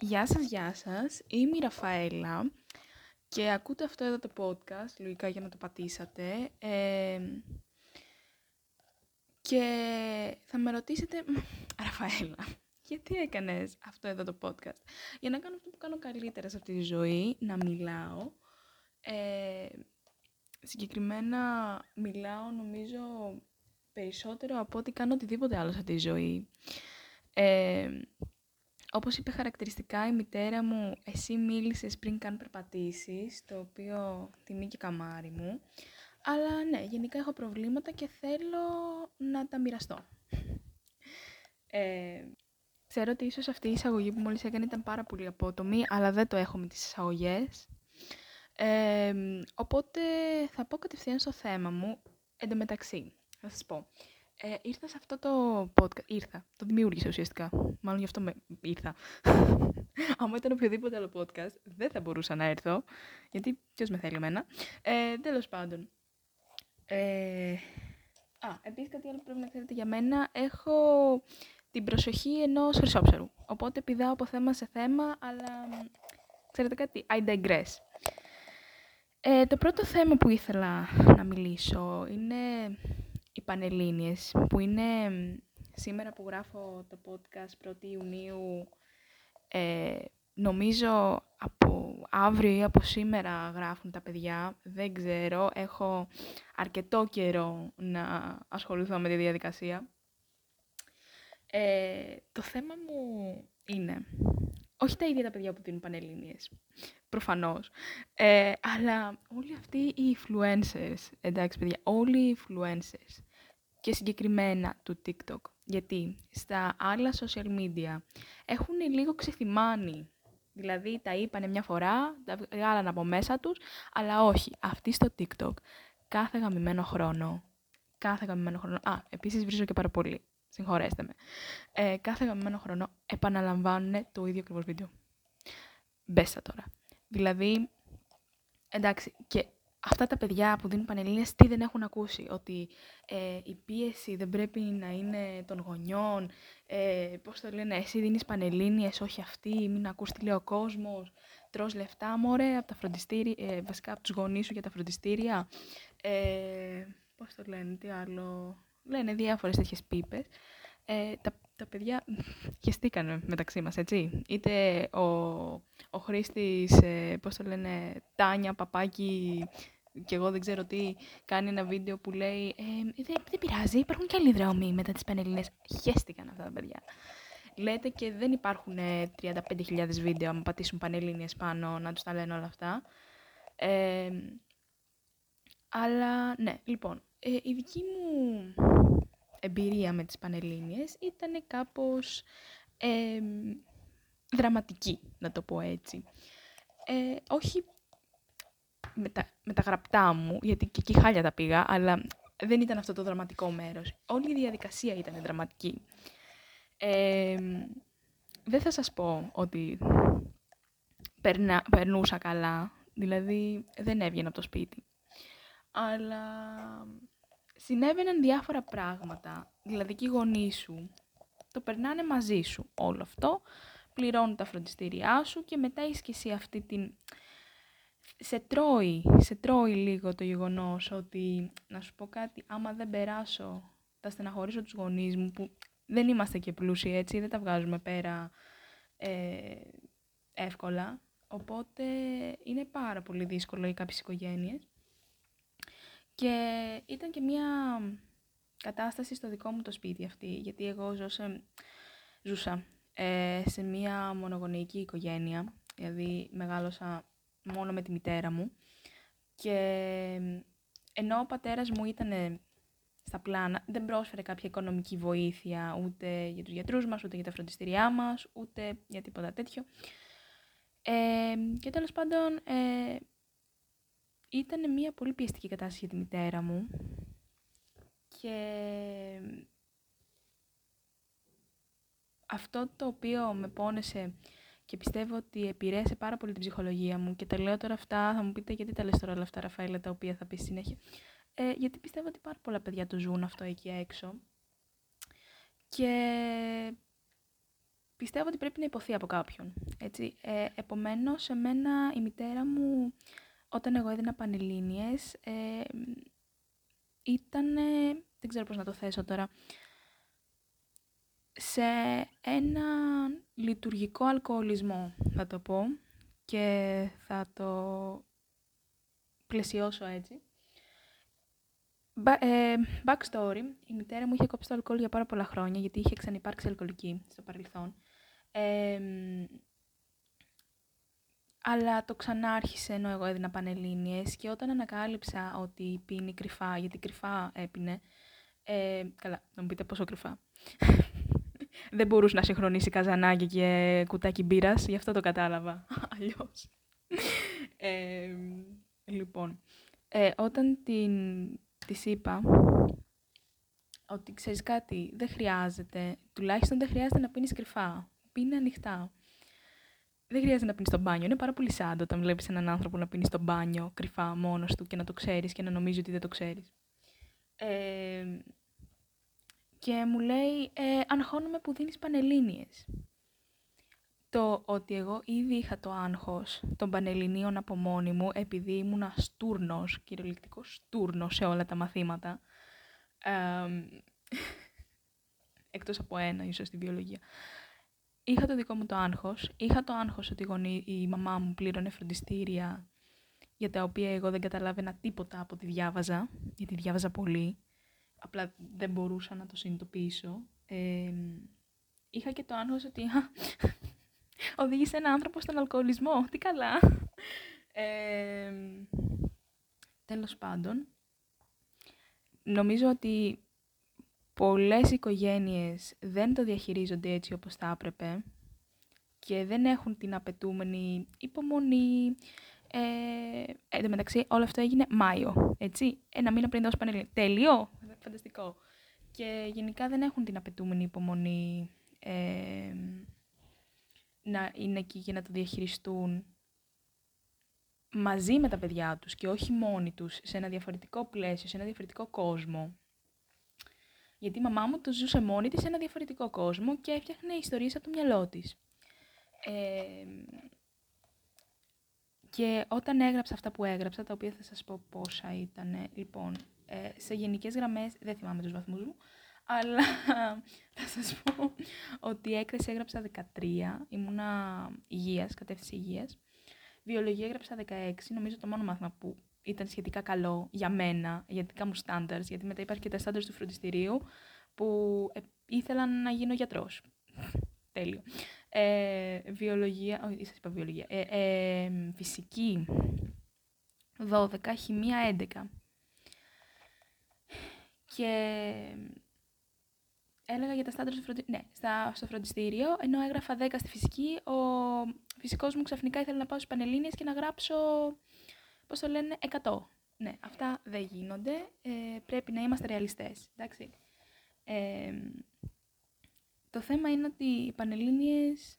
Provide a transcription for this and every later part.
Γεια σας, γεια σας. Είμαι η Ραφαέλα και ακούτε αυτό εδώ το podcast, λογικά για να το πατήσατε. Ε, και θα με ρωτήσετε, Ραφαέλα, γιατί έκανες αυτό εδώ το podcast; Για να κάνω αυτό που κάνω καλύτερα σε αυτή τη ζωή, να μιλάω. Ε, συγκεκριμένα μιλάω νομίζω περισσότερο από ό,τι κάνω οτιδήποτε άλλο σε αυτή τη ζωή. Ε, όπως είπε χαρακτηριστικά η μητέρα μου, εσύ μίλησες πριν καν περπατήσεις, το οποίο τιμεί και καμάρι μου. Αλλά ναι, γενικά έχω προβλήματα και θέλω να τα μοιραστώ. Ε, ξέρω ότι ίσως αυτή η εισαγωγή που μόλις έκανε ήταν πάρα πολύ απότομη, αλλά δεν το έχω με τις εισαγωγές. Ε, οπότε θα πω κατευθείαν στο θέμα μου. Εν τω μεταξύ, θα σας πω. Ε, ήρθα σε αυτό το podcast. Ήρθα. Το δημιούργησα ουσιαστικά. Μάλλον γι' αυτό με... ήρθα. Αν ήταν οποιοδήποτε άλλο podcast, δεν θα μπορούσα να έρθω. Γιατί ποιος με θέλει εμένα. Ε, Τέλος πάντων. Ε, α, επίσης κάτι άλλο που πρέπει να ξέρετε για μένα. Έχω την προσοχή ενός χρυσόψερου. Οπότε πηδάω από θέμα σε θέμα, αλλά ξέρετε κάτι. I digress. Ε, το πρώτο θέμα που ήθελα να μιλήσω είναι οι Πανελλήνιες, που είναι σήμερα που γράφω το podcast 1η Ιουνίου, ε, νομίζω από αύριο ή από σήμερα γράφουν τα παιδιά, δεν ξέρω, έχω αρκετό καιρό να ασχοληθώ με τη διαδικασία. Ε, το θέμα μου είναι, όχι τα ίδια τα παιδιά που δίνουν Πανελλήνιες, προφανώς, ε, αλλά όλοι αυτοί οι influencers, εντάξει παιδιά, όλοι οι influencers και συγκεκριμένα του TikTok. Γιατί στα άλλα social media έχουν λίγο ξεθυμάνει. Δηλαδή τα είπανε μια φορά, τα βγάλανε από μέσα τους, αλλά όχι. Αυτοί στο TikTok κάθε γαμημένο χρόνο, κάθε γαμημένο χρόνο, α, επίσης βρίζω και πάρα πολύ, συγχωρέστε με, ε, κάθε γαμημένο χρόνο επαναλαμβάνουν το ίδιο ακριβώς βίντεο. Μπέσα τώρα. Δηλαδή, εντάξει, και αυτά τα παιδιά που δίνουν πανελλήνιες τι δεν έχουν ακούσει; Ότι ε, η πίεση δεν πρέπει να είναι των γονιών. Ε, πώς το λένε, εσύ δίνεις πανελλήνιες, όχι αυτή, μην ακούς τι λέει ο κόσμος. Τρως λεφτά, μωρέ, από τα φροντιστήρια, ε, βασικά από τους γονείς σου για τα φροντιστήρια. Ε, πώς το λένε, τι άλλο... Λένε διάφορες τέτοιες πίπες. Ε, τα, τα παιδιά χεστήκανε μεταξύ μας, έτσι. Είτε ο, ο Χρήστης, ε, πώς το λένε, Τάνια, Παπάκι, και εγώ δεν ξέρω τι, κάνει ένα βίντεο που λέει ε, δεν, δεν πειράζει, υπάρχουν και άλλοι δρόμοι μετά τις Πανελλήνες. Χαίστηκαν αυτά τα παιδιά. Λέτε και δεν υπάρχουν 35.000 βίντεο αν πατήσουν Πανελλήνιες πάνω να τους τα λένε όλα αυτά. Ε, αλλά ναι, λοιπόν, ε, η δική μου εμπειρία με τις Πανελλήνιες ήταν κάπως ε, δραματική, να το πω έτσι. Ε, όχι με τα, με τα γραπτά μου, γιατί και εκεί χάλια τα πήγα, αλλά δεν ήταν αυτό το δραματικό μέρος. Όλη η διαδικασία ήταν δραματική. Ε, δεν θα σας πω ότι περνα, περνούσα καλά, δηλαδή δεν έβγαινα από το σπίτι. Αλλά συνέβαιναν διάφορα πράγματα, δηλαδή και οι γονείς σου το περνάνε μαζί σου όλο αυτό, πληρώνουν τα φροντιστήριά σου και μετά είσαι και εσύ αυτή την σε τρώει, σε τρώει λίγο το γεγονός ότι, να σου πω κάτι, άμα δεν περάσω, θα στεναχωρήσω τους γονείς μου που δεν είμαστε και πλούσιοι έτσι, δεν τα βγάζουμε πέρα ε, εύκολα. Οπότε είναι πάρα πολύ δύσκολο για κάποιες οικογένειες. Και ήταν και μια κατάσταση στο δικό μου το σπίτι αυτή, γιατί εγώ ζώσα, ζούσα ε, σε μια μονογονεϊκή οικογένεια, δηλαδή μεγάλωσα μόνο με τη μητέρα μου. Και ενώ ο πατέρας μου ήταν στα πλάνα, δεν πρόσφερε κάποια οικονομική βοήθεια ούτε για τους γιατρούς μας, ούτε για τα φροντιστήριά μας, ούτε για τίποτα τέτοιο. Ε, και τέλος πάντων, ε, ήταν μια πολύ πιεστική κατάσταση για τη μητέρα μου. Και αυτό το οποίο με πόνεσε και πιστεύω ότι επηρέασε πάρα πολύ την ψυχολογία μου και τα λέω τώρα αυτά, θα μου πείτε γιατί τα λες τώρα όλα αυτά Ραφαήλα τα οποία θα πεις συνέχεια. Ε, γιατί πιστεύω ότι πάρα πολλά παιδιά το ζουν αυτό εκεί έξω και πιστεύω ότι πρέπει να υποθεί από κάποιον. Έτσι. Ε, επομένως, εμένα η μητέρα μου, όταν εγώ έδινα πανελλήνιες, ε, ήταν, δεν ξέρω πώς να το θέσω τώρα, σε ένα λειτουργικό αλκοολισμό, θα το πω, και θα το πλαισιώσω έτσι. Ε, backstory, η μητέρα μου είχε κόψει το αλκοόλ για πάρα πολλά χρόνια, γιατί είχε ξανυπάρξει αλκοολική στο παρελθόν. αλλά το ξανάρχισε ενώ εγώ έδινα πανελλήνιες και όταν ανακάλυψα ότι πίνει κρυφά, γιατί κρυφά έπινε, ε, καλά, να μου πείτε πόσο κρυφά. Δεν μπορούσε να συγχρονίσει καζανάκι και κουτάκι μπύρας, γι' αυτό το κατάλαβα. Αλλιώς. Ε, λοιπόν, ε, όταν την, της είπα ότι ξέρεις κάτι, δεν χρειάζεται, τουλάχιστον δεν χρειάζεται να πίνεις κρυφά. Πίνει ανοιχτά. Δεν χρειάζεται να πίνεις στο μπάνιο. Είναι πάρα πολύ σαν όταν βλέπεις έναν άνθρωπο να πίνει στο μπάνιο κρυφά μόνος του και να το ξέρεις και να νομίζει ότι δεν το ξέρεις. Ε, και μου λέει, ε, αγχώνομαι που δίνεις πανελλήνιες. Το ότι εγώ ήδη είχα το άγχος των πανελληνίων από μόνη μου, επειδή ήμουν στούρνος, κυριολεκτικός στούρνος σε όλα τα μαθήματα, ε, εκτός από ένα, ίσως στη βιολογία. Είχα το δικό μου το άγχος. Είχα το άγχος ότι η μαμά μου πλήρωνε φροντιστήρια για τα οποία εγώ δεν καταλάβαινα τίποτα από τη διάβαζα, γιατί διάβαζα πολύ απλά δεν μπορούσα να το συνειδητοποιήσω. Ε, είχα και το άγχος ότι οδήγησε ένα άνθρωπο στον αλκοολισμό. Τι καλά. Ε, τέλος πάντων, νομίζω ότι πολλές οικογένειες δεν το διαχειρίζονται έτσι όπως θα έπρεπε και δεν έχουν την απαιτούμενη υπομονή, ε, εν τω μεταξύ, όλο αυτό έγινε Μάιο. Έτσι. Ένα μήνα πριν δώσω πανελλήνια. Τέλειο! Φανταστικό. Και γενικά δεν έχουν την απαιτούμενη υπομονή ε, να είναι εκεί και να το διαχειριστούν μαζί με τα παιδιά τους και όχι μόνοι τους, σε ένα διαφορετικό πλαίσιο, σε ένα διαφορετικό κόσμο. Γιατί η μαμά μου το ζούσε μόνη της σε ένα διαφορετικό κόσμο και έφτιαχνε ιστορίες από το μυαλό της. Ε, και όταν έγραψα αυτά που έγραψα, τα οποία θα σας πω πόσα ήταν, λοιπόν, ε, σε γενικές γραμμές, δεν θυμάμαι τους βαθμούς μου, αλλά θα σας πω ότι έκθεση έγραψα 13, ήμουνα υγείας, κατεύθυνση υγείας. Βιολογία έγραψα 16, νομίζω το μόνο μάθημα που ήταν σχετικά καλό για μένα, για δικά μου standards, γιατί μετά υπάρχει και τα standards του φροντιστηρίου, που ε, ήθελαν να γίνω γιατρός. Τέλειο. Ε, βιολογία, όχι, σας είπα βιολογία, ε, ε, φυσική 12, χημεία 11. Και έλεγα για τα στάνταρ στο, φροντι... ναι, στα, στο φροντιστήριο, ενώ έγραφα 10 στη φυσική, ο φυσικός μου ξαφνικά ήθελε να πάω στις Πανελλήνιες και να γράψω, πώς το λένε, 100. Ναι, αυτά δεν γίνονται, ε, πρέπει να είμαστε ρεαλιστές, εντάξει. Ε, το θέμα είναι ότι οι Πανελλήνιες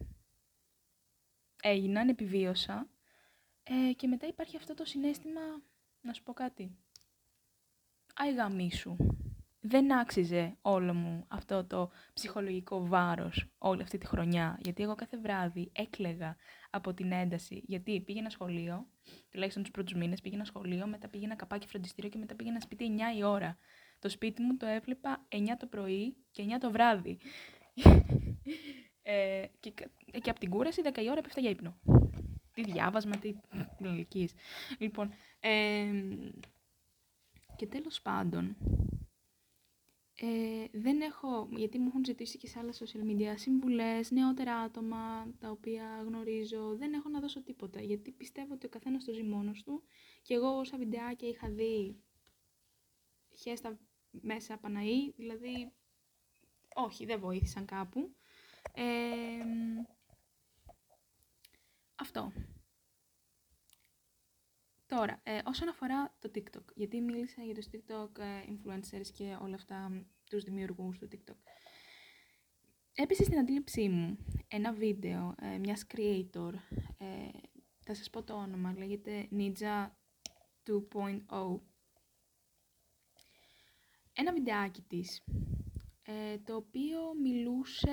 έγιναν, επιβίωσα ε, και μετά υπάρχει αυτό το συνέστημα, να σου πω κάτι, άι σου. Δεν άξιζε όλο μου αυτό το ψυχολογικό βάρος όλη αυτή τη χρονιά, γιατί εγώ κάθε βράδυ έκλεγα από την ένταση, γιατί πήγαινα σχολείο, τουλάχιστον τους πρώτους μήνες πήγαινα σχολείο, μετά πήγαινα καπάκι φροντιστήριο και μετά πήγαινα σπίτι 9 η ώρα. Το σπίτι μου το έβλεπα 9 το πρωί και 9 το βράδυ ε, και, και από την κούραση 10 η ώρα έπεφτα για ύπνο. Τι διάβασμα, τι ηλικίες. Λοιπόν, ε, και τέλος πάντων, ε, δεν έχω, γιατί μου έχουν ζητήσει και σε άλλα social media συμβουλές, νεότερα άτομα τα οποία γνωρίζω, δεν έχω να δώσω τίποτα, γιατί πιστεύω ότι ο καθένας το ζει μόνος του και εγώ όσα βιντεάκια είχα δει χέστα μέσα Παναή, δηλαδή όχι, δεν βοήθησαν κάπου. αυτό. Τώρα, ε, όσον αφορά το TikTok, γιατί μίλησα για τους TikTok ε, influencers και όλα αυτά, τους δημιουργούς του TikTok. Έπεσε στην αντίληψή μου ένα βίντεο ε, μιας creator, ε, θα σας πω το όνομα, λέγεται Ninja 2.0. Ένα βιντεάκι της, ε, το οποίο μιλούσε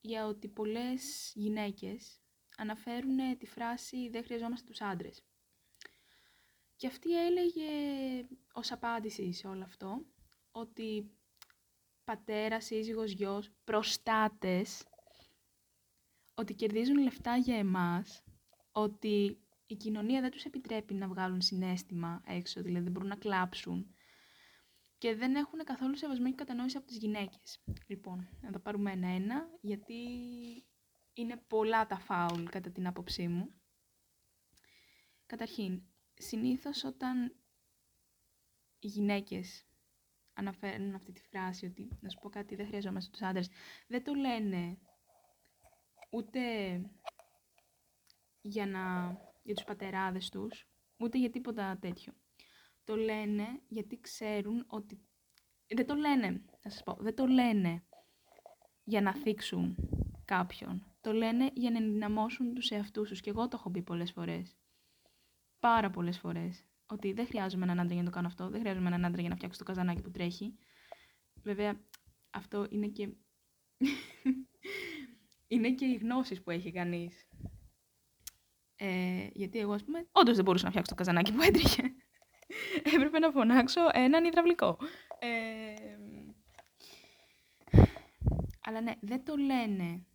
για ότι πολλές γυναίκες αναφέρουν τη φράση «δεν χρειαζόμαστε τους άντρες». Και αυτή έλεγε ως απάντηση σε όλο αυτό ότι πατέρας, σύζυγος, γιος, προστάτες, ότι κερδίζουν λεφτά για εμάς, ότι η κοινωνία δεν τους επιτρέπει να βγάλουν συνέστημα έξω, δηλαδή δεν μπορούν να κλάψουν και δεν έχουν καθόλου σεβασμό και κατανόηση από τις γυναίκες. Λοιπόν, να τα πάρουμε ένα-ένα, γιατί είναι πολλά τα φάουλ κατά την άποψή μου. Καταρχήν, συνήθως όταν οι γυναίκες αναφέρουν αυτή τη φράση ότι να σου πω κάτι δεν χρειαζόμαστε τους άντρες, δεν το λένε ούτε για, να, για τους πατεράδες τους, ούτε για τίποτα τέτοιο. Το λένε γιατί ξέρουν ότι... Δεν το λένε, θα σας πω, δεν το λένε για να θίξουν κάποιον. Το λένε για να ενδυναμώσουν τους εαυτούς τους. Και εγώ το έχω πει πολλές φορές. Πάρα πολλές φορές. Ότι δεν χρειάζομαι έναν άντρα για να το κάνω αυτό. Δεν χρειάζομαι έναν άντρα για να φτιάξω το καζανάκι που τρέχει. Βέβαια, αυτό είναι και... είναι και οι γνώσεις που έχει κανείς. Ε, γιατί εγώ, ας πούμε, όντως δεν μπορούσα να φτιάξω το καζανάκι που έτρεχε. Έπρεπε να φωνάξω έναν υδραυλικό. Ε, αλλά ναι, δεν το λένε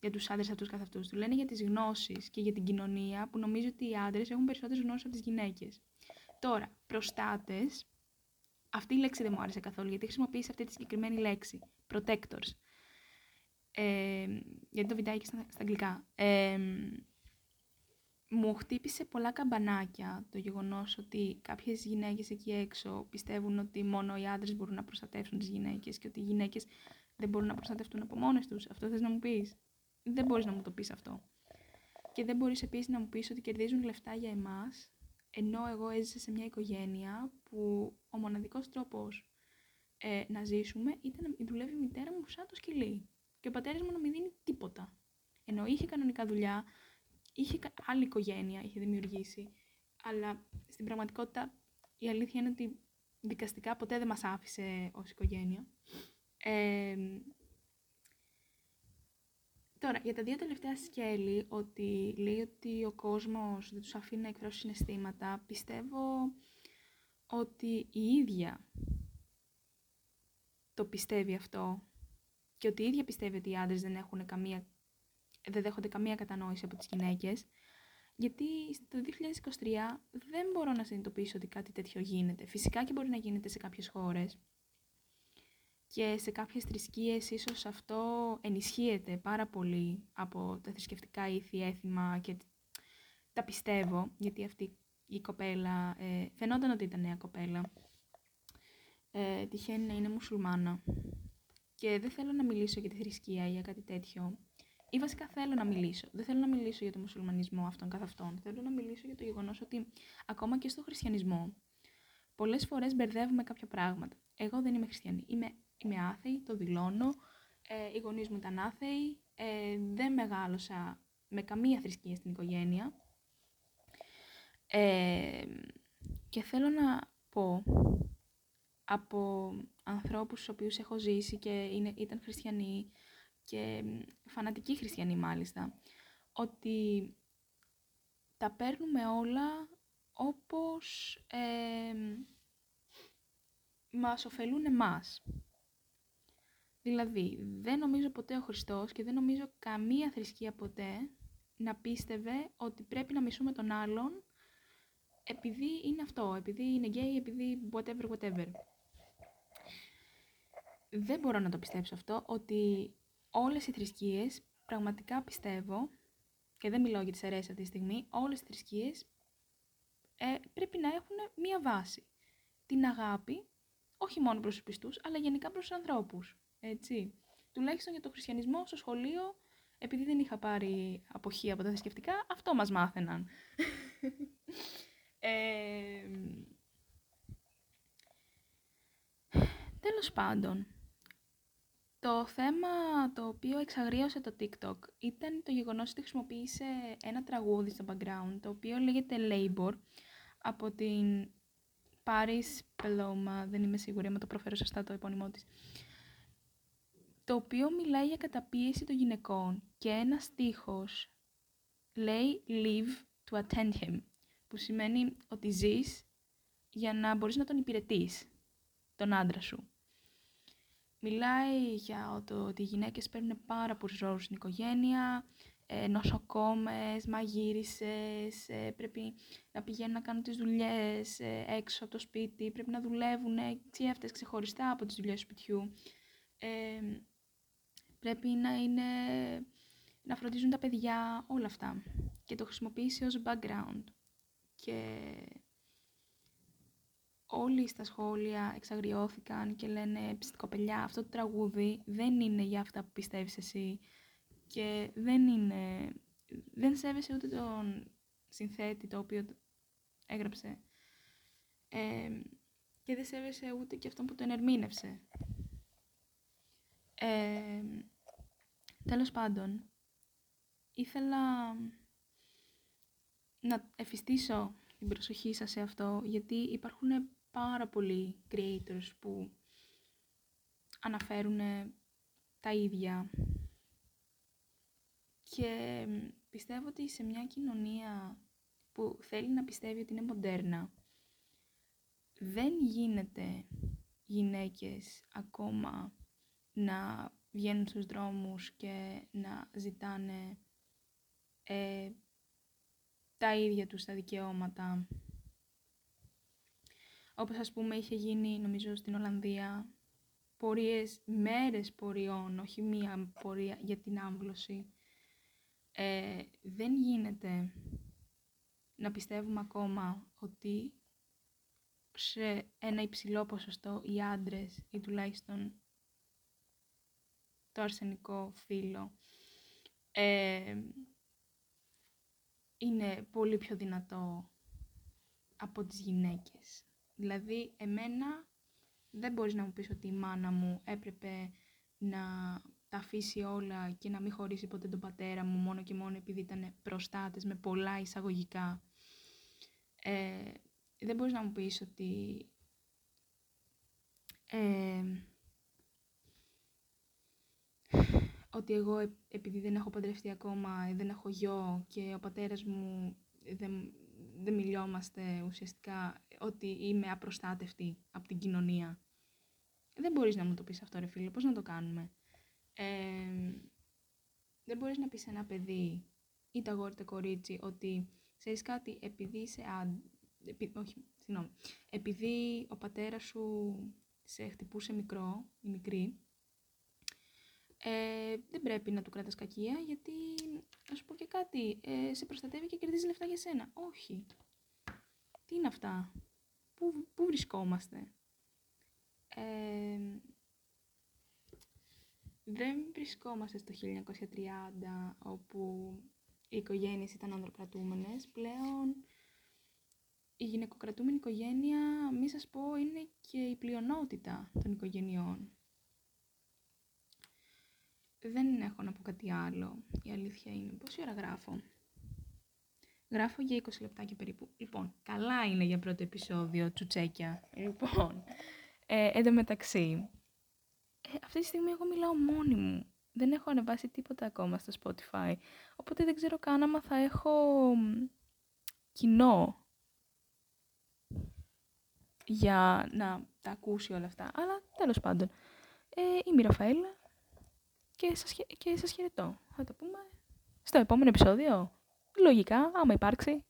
για τους άντρες αυτούς καθ' αυτούς. Του λένε για τις γνώσεις και για την κοινωνία που νομίζω ότι οι άντρες έχουν περισσότερες γνώσεις από τις γυναίκες. Τώρα, προστάτες, αυτή η λέξη δεν μου άρεσε καθόλου γιατί χρησιμοποίησε αυτή τη συγκεκριμένη λέξη. Protectors. Ε, γιατί το βιντεάκι στα, στα αγγλικά. Ε, μου χτύπησε πολλά καμπανάκια το γεγονός ότι κάποιες γυναίκες εκεί έξω πιστεύουν ότι μόνο οι άντρες μπορούν να προστατεύσουν τις γυναίκες και ότι οι γυναίκες δεν μπορούν να προστατευτούν από μόνες τους. Αυτό θες να μου πεις; Δεν μπορείς να μου το πεις αυτό. Και δεν μπορείς επίσης να μου πεις ότι κερδίζουν λεφτά για εμάς, ενώ εγώ έζησα σε μια οικογένεια που ο μοναδικός τρόπος ε, να ζήσουμε ήταν να δουλεύει η μητέρα μου σαν το σκυλί. Και ο πατέρας μου να μην δίνει τίποτα. Ενώ είχε κανονικά δουλειά, είχε άλλη οικογένεια, είχε δημιουργήσει. Αλλά στην πραγματικότητα η αλήθεια είναι ότι δικαστικά ποτέ δεν μας άφησε ως οικογένεια. Ε, τώρα, για τα δύο τελευταία σκέλη, ότι λέει ότι ο κόσμος δεν τους αφήνει να εκφράσουν συναισθήματα, πιστεύω ότι η ίδια το πιστεύει αυτό και ότι η ίδια πιστεύει ότι οι άντρες δεν έχουν καμία δεν δέχονται καμία κατανόηση από τις γυναίκες, γιατί το 2023 δεν μπορώ να συνειδητοποιήσω ότι κάτι τέτοιο γίνεται. Φυσικά και μπορεί να γίνεται σε κάποιες χώρες και σε κάποιες θρησκείες ίσως αυτό ενισχύεται πάρα πολύ από τα θρησκευτικά ήθη, έθιμα και τα πιστεύω, γιατί αυτή η κοπέλα, ε, φαινόταν ότι ήταν νέα κοπέλα, ε, τυχαίνει να είναι μουσουλμάνα. Και δεν θέλω να μιλήσω για τη θρησκεία ή για κάτι τέτοιο, ή βασικά θέλω να μιλήσω. Δεν θέλω να μιλήσω για το μουσουλμανισμό αυτόν καθ' αυτόν. Θέλω να μιλήσω για το γεγονός ότι ακόμα και στο χριστιανισμό πολλές φορές μπερδεύουμε κάποια πράγματα. Εγώ δεν είμαι χριστιανή. Είμαι, είμαι άθεη, το δηλώνω. Ε, οι γονείς μου ήταν άθεοι. Ε, δεν μεγάλωσα με καμία θρησκεία στην οικογένεια. Ε, και θέλω να πω από ανθρώπους στους οποίους έχω ζήσει και είναι, ήταν χριστιανοί και φανατικοί χριστιανοί μάλιστα, ότι τα παίρνουμε όλα όπως ε, μας ωφελούν εμάς. Δηλαδή, δεν νομίζω ποτέ ο Χριστός και δεν νομίζω καμία θρησκεία ποτέ να πίστευε ότι πρέπει να μισούμε τον άλλον επειδή είναι αυτό, επειδή είναι γκέι, επειδή whatever, whatever. Δεν μπορώ να το πιστέψω αυτό, ότι όλες οι θρησκείες, πραγματικά πιστεύω, και δεν μιλάω για τις αιρέσεις αυτή τη στιγμή, όλες οι θρησκείες ε, πρέπει να έχουν μία βάση. Την αγάπη, όχι μόνο προς τους πιστούς, αλλά γενικά προς τους ανθρώπους. Έτσι. Τουλάχιστον για το χριστιανισμό στο σχολείο, επειδή δεν είχα πάρει αποχή από τα θρησκευτικά, αυτό μας μάθαιναν. ε, τέλος πάντων, το θέμα το οποίο εξαγρίωσε το TikTok ήταν το γεγονός ότι χρησιμοποίησε ένα τραγούδι στο background, το οποίο λέγεται Labor, από την Paris Paloma, δεν είμαι σίγουρη αν το προφέρω σωστά το επώνυμό της. Το οποίο μιλάει για καταπίεση των γυναικών και ένα στίχος λέει live to attend him, που σημαίνει ότι ζεις για να μπορείς να τον υπηρετείς, τον άντρα σου. Μιλάει για το ότι οι γυναίκες παίρνουν πάρα πολλούς ρόλους στην οικογένεια, ε, νοσοκόμες, μαγείρισες, ε, πρέπει να πηγαίνουν να κάνουν τις δουλειές ε, έξω από το σπίτι, πρέπει να δουλεύουν και αυτές ξεχωριστά από τις δουλειές του σπιτιού. Πρέπει να είναι να φροντίζουν τα παιδιά, όλα αυτά. Και το χρησιμοποιήσει ως background. Και όλοι στα σχόλια εξαγριώθηκαν και λένε κοπελιά, αυτό το τραγούδι δεν είναι για αυτά που πιστεύεις εσύ και δεν είναι, δεν σέβεσαι ούτε τον συνθέτη το οποίο έγραψε ε, και δεν σέβεσαι ούτε και αυτόν που τον ερμήνευσε. Ε, τέλος πάντων, ήθελα να εφιστήσω την προσοχή σας σε αυτό, γιατί υπάρχουν πάρα πολλοί creators που αναφέρουν τα ίδια. Και πιστεύω ότι σε μια κοινωνία που θέλει να πιστεύει ότι είναι μοντέρνα, δεν γίνεται γυναίκες ακόμα να βγαίνουν στους δρόμους και να ζητάνε ε, τα ίδια τους τα δικαιώματα. Όπως ας πούμε είχε γίνει νομίζω στην Ολλανδία πορείες, μέρες πορειών, όχι μία πορεία για την άμβλωση. Ε, δεν γίνεται να πιστεύουμε ακόμα ότι σε ένα υψηλό ποσοστό οι άντρες ή τουλάχιστον το αρσενικό φύλλο ε, είναι πολύ πιο δυνατό από τις γυναίκες. Δηλαδή, εμένα δεν μπορείς να μου πεις ότι η μάνα μου έπρεπε να τα αφήσει όλα και να μην χωρίσει ποτέ τον πατέρα μου μόνο και μόνο επειδή ήταν προστάτες με πολλά εισαγωγικά. Ε, δεν μπορείς να μου πεις ότι ε, ότι εγώ επειδή δεν έχω παντρευτεί ακόμα, δεν έχω γιο και ο πατέρας μου δεν, δεν μιλιόμαστε ουσιαστικά ότι είμαι απροστάτευτη από την κοινωνία. Δεν μπορείς να μου το πεις αυτό ρε φίλε, πώς να το κάνουμε; Ε, δεν μπορείς να πεις σε ένα παιδί ή τα αγόρι κορίτσι ότι ξέρεις κάτι επειδή είσαι όχι, συγγνώμη, επειδή ο πατέρας σου σε χτυπούσε μικρό ή μικρή ε, δεν πρέπει να του κρατάς κακία, γιατί, να σου πω και κάτι, ε, σε προστατεύει και κερδίζει λεφτά για σένα. Όχι. Τι είναι αυτά; Πού, πού βρισκόμαστε; Ε, δεν βρισκόμαστε στο 1930, όπου οι οικογένειες ήταν ανδροκρατούμενες. Πλέον η γυναικοκρατούμενη οικογένεια, μη σας πω, είναι και η πλειονότητα των οικογενειών δεν έχω να πω κάτι άλλο. Η αλήθεια είναι. Πόση ώρα γράφω; Γράφω για 20 λεπτάκια περίπου. Λοιπόν, καλά είναι για πρώτο επεισόδιο, τσουτσέκια. Λοιπόν, ε, εν τω μεταξύ, ε, αυτή τη στιγμή εγώ μιλάω μόνη μου. Δεν έχω ανεβάσει τίποτα ακόμα στο Spotify. Οπότε δεν ξέρω καν άμα θα έχω κοινό για να τα ακούσει όλα αυτά. Αλλά τέλος πάντων. Ε, είμαι η Ραφαέλα και σας, και σας χαιρετώ. Θα το πούμε στο επόμενο επεισόδιο. Λογικά, άμα υπάρξει.